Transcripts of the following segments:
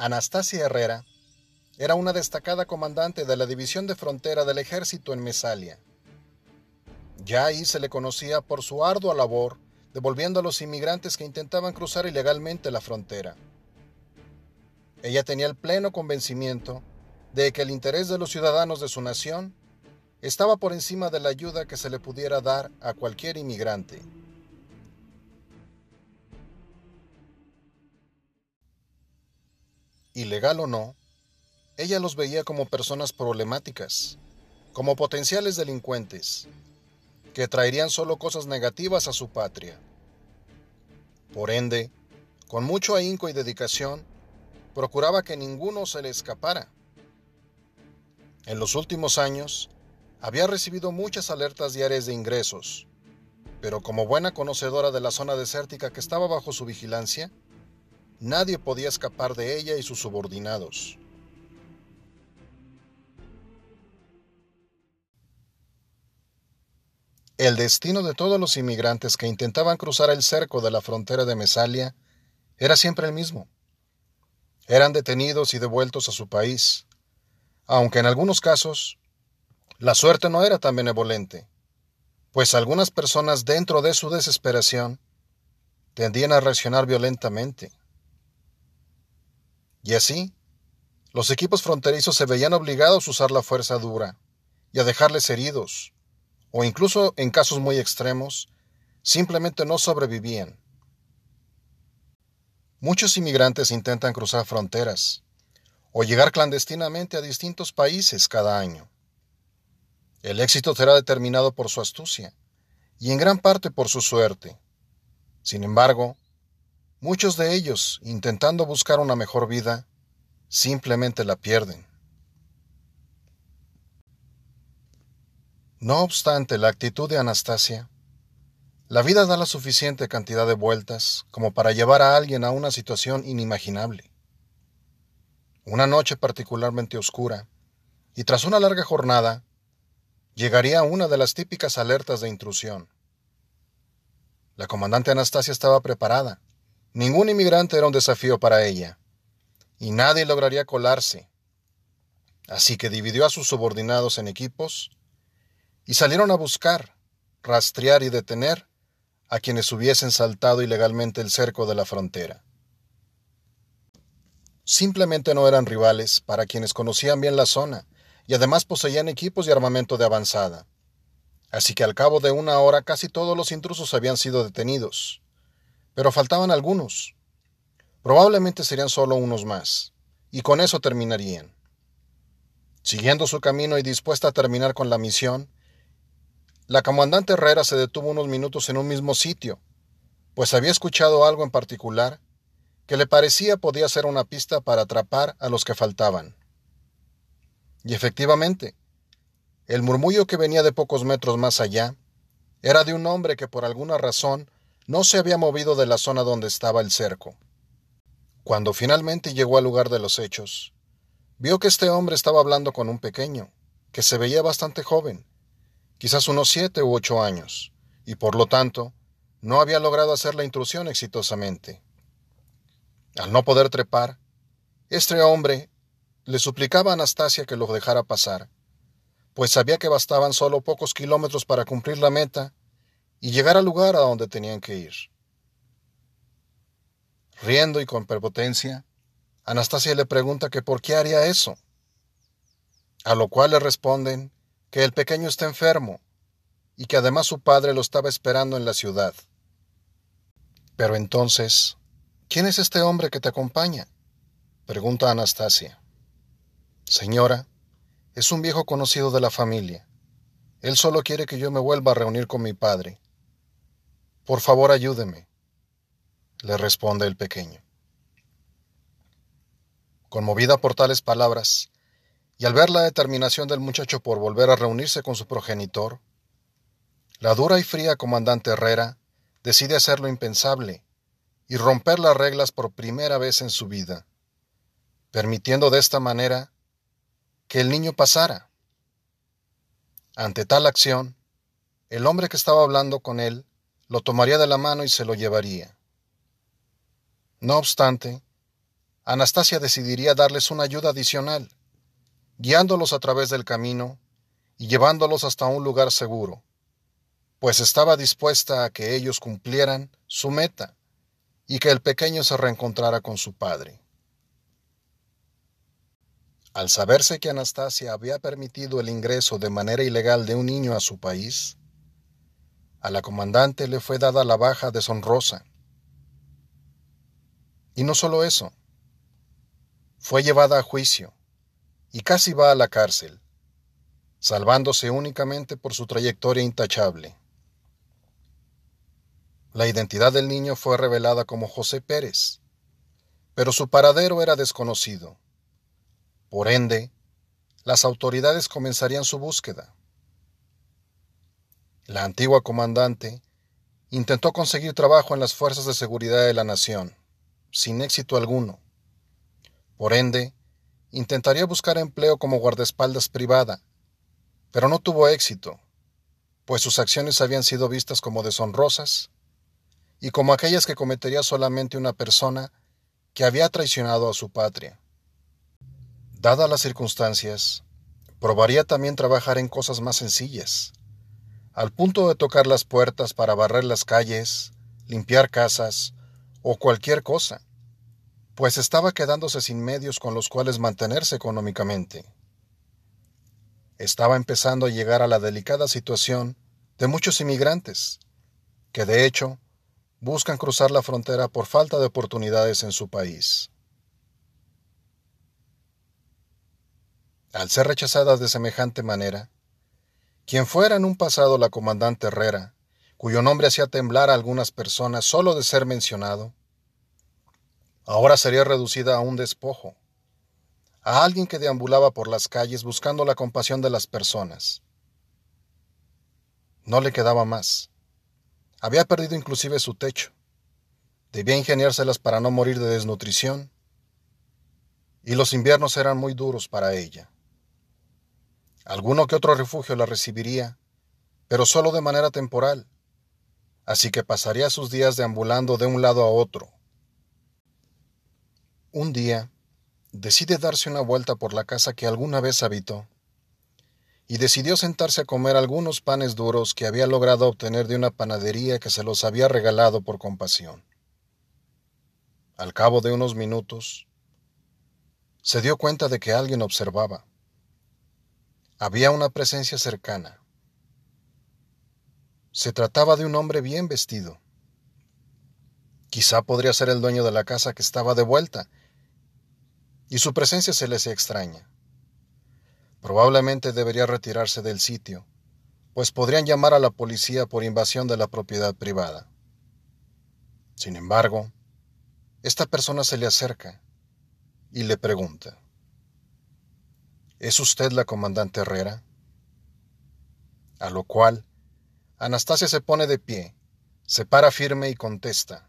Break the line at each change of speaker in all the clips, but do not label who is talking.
Anastasia Herrera era una destacada comandante de la División de Frontera del Ejército en Mesalia. Ya ahí se le conocía por su ardua labor devolviendo a los inmigrantes que intentaban cruzar ilegalmente la frontera. Ella tenía el pleno convencimiento de que el interés de los ciudadanos de su nación estaba por encima de la ayuda que se le pudiera dar a cualquier inmigrante. Ilegal o no, ella los veía como personas problemáticas, como potenciales delincuentes, que traerían solo cosas negativas a su patria. Por ende, con mucho ahínco y dedicación, procuraba que ninguno se le escapara. En los últimos años, había recibido muchas alertas diarias de ingresos, pero como buena conocedora de la zona desértica que estaba bajo su vigilancia, nadie podía escapar de ella y sus subordinados. El destino de todos los inmigrantes que intentaban cruzar el cerco de la frontera de Mesalia era siempre el mismo. Eran detenidos y devueltos a su país, aunque en algunos casos la suerte no era tan benevolente, pues algunas personas dentro de su desesperación tendían a reaccionar violentamente. Y así, los equipos fronterizos se veían obligados a usar la fuerza dura y a dejarles heridos, o incluso en casos muy extremos, simplemente no sobrevivían. Muchos inmigrantes intentan cruzar fronteras o llegar clandestinamente a distintos países cada año. El éxito será determinado por su astucia y en gran parte por su suerte. Sin embargo, muchos de ellos, intentando buscar una mejor vida, simplemente la pierden. No obstante la actitud de Anastasia, la vida da la suficiente cantidad de vueltas como para llevar a alguien a una situación inimaginable. Una noche particularmente oscura, y tras una larga jornada, llegaría una de las típicas alertas de intrusión. La comandante Anastasia estaba preparada. Ningún inmigrante era un desafío para ella, y nadie lograría colarse. Así que dividió a sus subordinados en equipos y salieron a buscar, rastrear y detener a quienes hubiesen saltado ilegalmente el cerco de la frontera. Simplemente no eran rivales para quienes conocían bien la zona y además poseían equipos y armamento de avanzada. Así que al cabo de una hora casi todos los intrusos habían sido detenidos. Pero faltaban algunos. Probablemente serían solo unos más, y con eso terminarían. Siguiendo su camino y dispuesta a terminar con la misión, la comandante Herrera se detuvo unos minutos en un mismo sitio, pues había escuchado algo en particular que le parecía podía ser una pista para atrapar a los que faltaban. Y efectivamente, el murmullo que venía de pocos metros más allá era de un hombre que por alguna razón no se había movido de la zona donde estaba el cerco. Cuando finalmente llegó al lugar de los hechos, vio que este hombre estaba hablando con un pequeño, que se veía bastante joven, quizás unos siete u ocho años, y por lo tanto no había logrado hacer la intrusión exitosamente. Al no poder trepar, este hombre le suplicaba a Anastasia que lo dejara pasar, pues sabía que bastaban solo pocos kilómetros para cumplir la meta y llegar al lugar a donde tenían que ir. Riendo y con prepotencia, Anastasia le pregunta que por qué haría eso, a lo cual le responden que el pequeño está enfermo y que además su padre lo estaba esperando en la ciudad. Pero entonces, ¿quién es este hombre que te acompaña? pregunta Anastasia. Señora, es un viejo conocido de la familia. Él solo quiere que yo me vuelva a reunir con mi padre. Por favor, ayúdeme, le responde el pequeño. Conmovida por tales palabras, y al ver la determinación del muchacho por volver a reunirse con su progenitor, la dura y fría comandante Herrera decide hacer lo impensable y romper las reglas por primera vez en su vida, permitiendo de esta manera que el niño pasara. Ante tal acción, el hombre que estaba hablando con él lo tomaría de la mano y se lo llevaría. No obstante, Anastasia decidiría darles una ayuda adicional, guiándolos a través del camino y llevándolos hasta un lugar seguro, pues estaba dispuesta a que ellos cumplieran su meta y que el pequeño se reencontrara con su padre. Al saberse que Anastasia había permitido el ingreso de manera ilegal de un niño a su país, a la comandante le fue dada la baja deshonrosa. Y no solo eso, fue llevada a juicio y casi va a la cárcel, salvándose únicamente por su trayectoria intachable. La identidad del niño fue revelada como José Pérez, pero su paradero era desconocido. Por ende, las autoridades comenzarían su búsqueda. La antigua comandante intentó conseguir trabajo en las fuerzas de seguridad de la nación, sin éxito alguno. Por ende, intentaría buscar empleo como guardaespaldas privada, pero no tuvo éxito, pues sus acciones habían sido vistas como deshonrosas y como aquellas que cometería solamente una persona que había traicionado a su patria. Dadas las circunstancias, probaría también trabajar en cosas más sencillas, al punto de tocar las puertas para barrer las calles, limpiar casas o cualquier cosa, pues estaba quedándose sin medios con los cuales mantenerse económicamente. Estaba empezando a llegar a la delicada situación de muchos inmigrantes, que de hecho buscan cruzar la frontera por falta de oportunidades en su país. Al ser rechazadas de semejante manera, quien fuera en un pasado la comandante Herrera, cuyo nombre hacía temblar a algunas personas solo de ser mencionado, ahora sería reducida a un despojo, a alguien que deambulaba por las calles buscando la compasión de las personas. No le quedaba más. Había perdido inclusive su techo. Debía ingeniárselas para no morir de desnutrición. Y los inviernos eran muy duros para ella. Alguno que otro refugio la recibiría, pero solo de manera temporal, así que pasaría sus días deambulando de un lado a otro. Un día, decide darse una vuelta por la casa que alguna vez habitó y decidió sentarse a comer algunos panes duros que había logrado obtener de una panadería que se los había regalado por compasión. Al cabo de unos minutos, se dio cuenta de que alguien observaba. Había una presencia cercana. Se trataba de un hombre bien vestido. Quizá podría ser el dueño de la casa que estaba de vuelta, y su presencia se le hacía extraña. Probablemente debería retirarse del sitio, pues podrían llamar a la policía por invasión de la propiedad privada. Sin embargo, esta persona se le acerca y le pregunta, ¿Es usted la comandante Herrera? A lo cual, Anastasia se pone de pie, se para firme y contesta,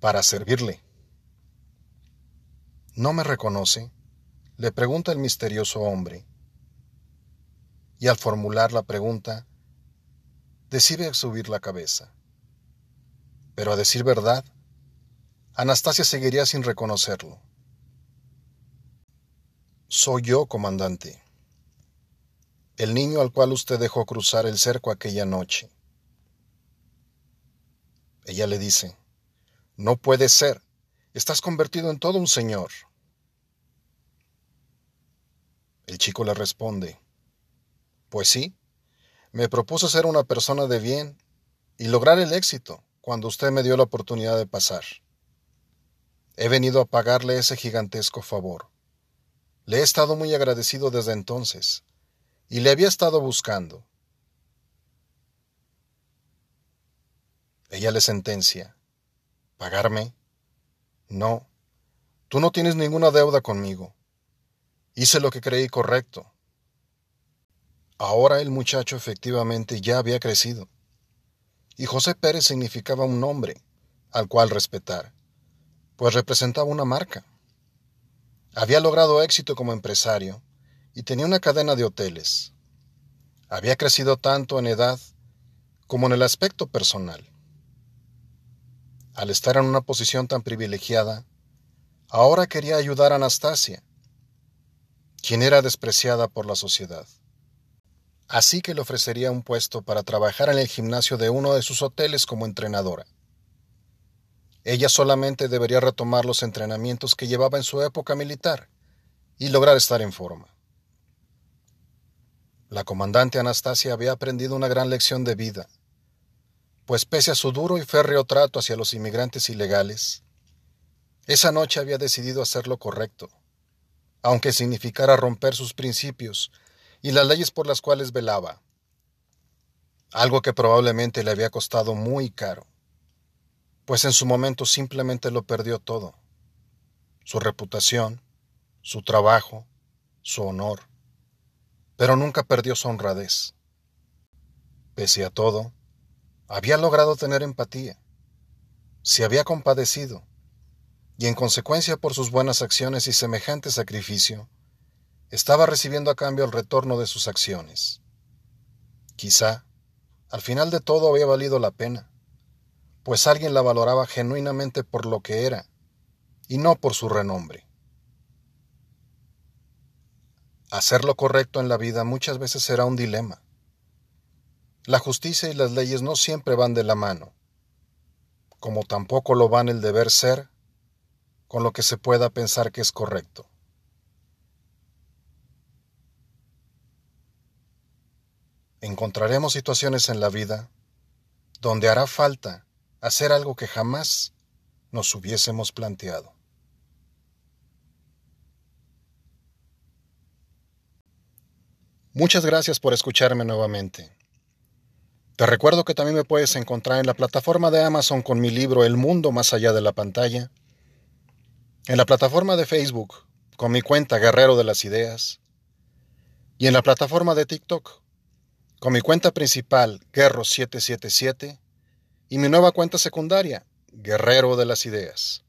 para servirle. ¿No me reconoce? le pregunta el misterioso hombre. Y al formular la pregunta, decide subir la cabeza. Pero a decir verdad, Anastasia seguiría sin reconocerlo. Soy yo, comandante. El niño al cual usted dejó cruzar el cerco aquella noche. Ella le dice, No puede ser, estás convertido en todo un señor. El chico le responde, Pues sí, me propuse ser una persona de bien y lograr el éxito cuando usted me dio la oportunidad de pasar. He venido a pagarle ese gigantesco favor. Le he estado muy agradecido desde entonces, y le había estado buscando. Ella le sentencia, ¿pagarme? No, tú no tienes ninguna deuda conmigo. Hice lo que creí correcto. Ahora el muchacho efectivamente ya había crecido. Y José Pérez significaba un nombre al cual respetar, pues representaba una marca. Había logrado éxito como empresario y tenía una cadena de hoteles. Había crecido tanto en edad como en el aspecto personal. Al estar en una posición tan privilegiada, Ahora quería ayudar a Anastasia, quien era despreciada por la sociedad. Así que le ofrecería un puesto para trabajar en el gimnasio de uno de sus hoteles como entrenadora. Ella solamente debería retomar los entrenamientos que llevaba en su época militar y lograr estar en forma. La comandante Anastasia había aprendido una gran lección de vida, pues pese a su duro y férreo trato hacia los inmigrantes ilegales, esa noche había decidido hacer lo correcto, aunque significara romper sus principios y las leyes por las cuales velaba, algo que probablemente le había costado muy caro pues en su momento simplemente lo perdió todo. Su reputación, su trabajo, su honor, pero nunca perdió su honradez. Pese a todo, había logrado tener empatía, se había compadecido, y en consecuencia por sus buenas acciones y semejante sacrificio, estaba recibiendo a cambio el retorno de sus acciones. Quizá, al final de todo había valido la pena pues alguien la valoraba genuinamente por lo que era, y no por su renombre. Hacer lo correcto en la vida muchas veces será un dilema. La justicia y las leyes no siempre van de la mano, como tampoco lo van el deber ser con lo que se pueda pensar que es correcto. Encontraremos situaciones en la vida donde hará falta hacer algo que jamás nos hubiésemos planteado. Muchas gracias por escucharme nuevamente. Te recuerdo que también me puedes encontrar en la plataforma de Amazon con mi libro El mundo más allá de la pantalla, en la plataforma de Facebook con mi cuenta Guerrero de las Ideas y en la plataforma de TikTok con mi cuenta principal Guerro777 y mi nueva cuenta secundaria, Guerrero de las Ideas.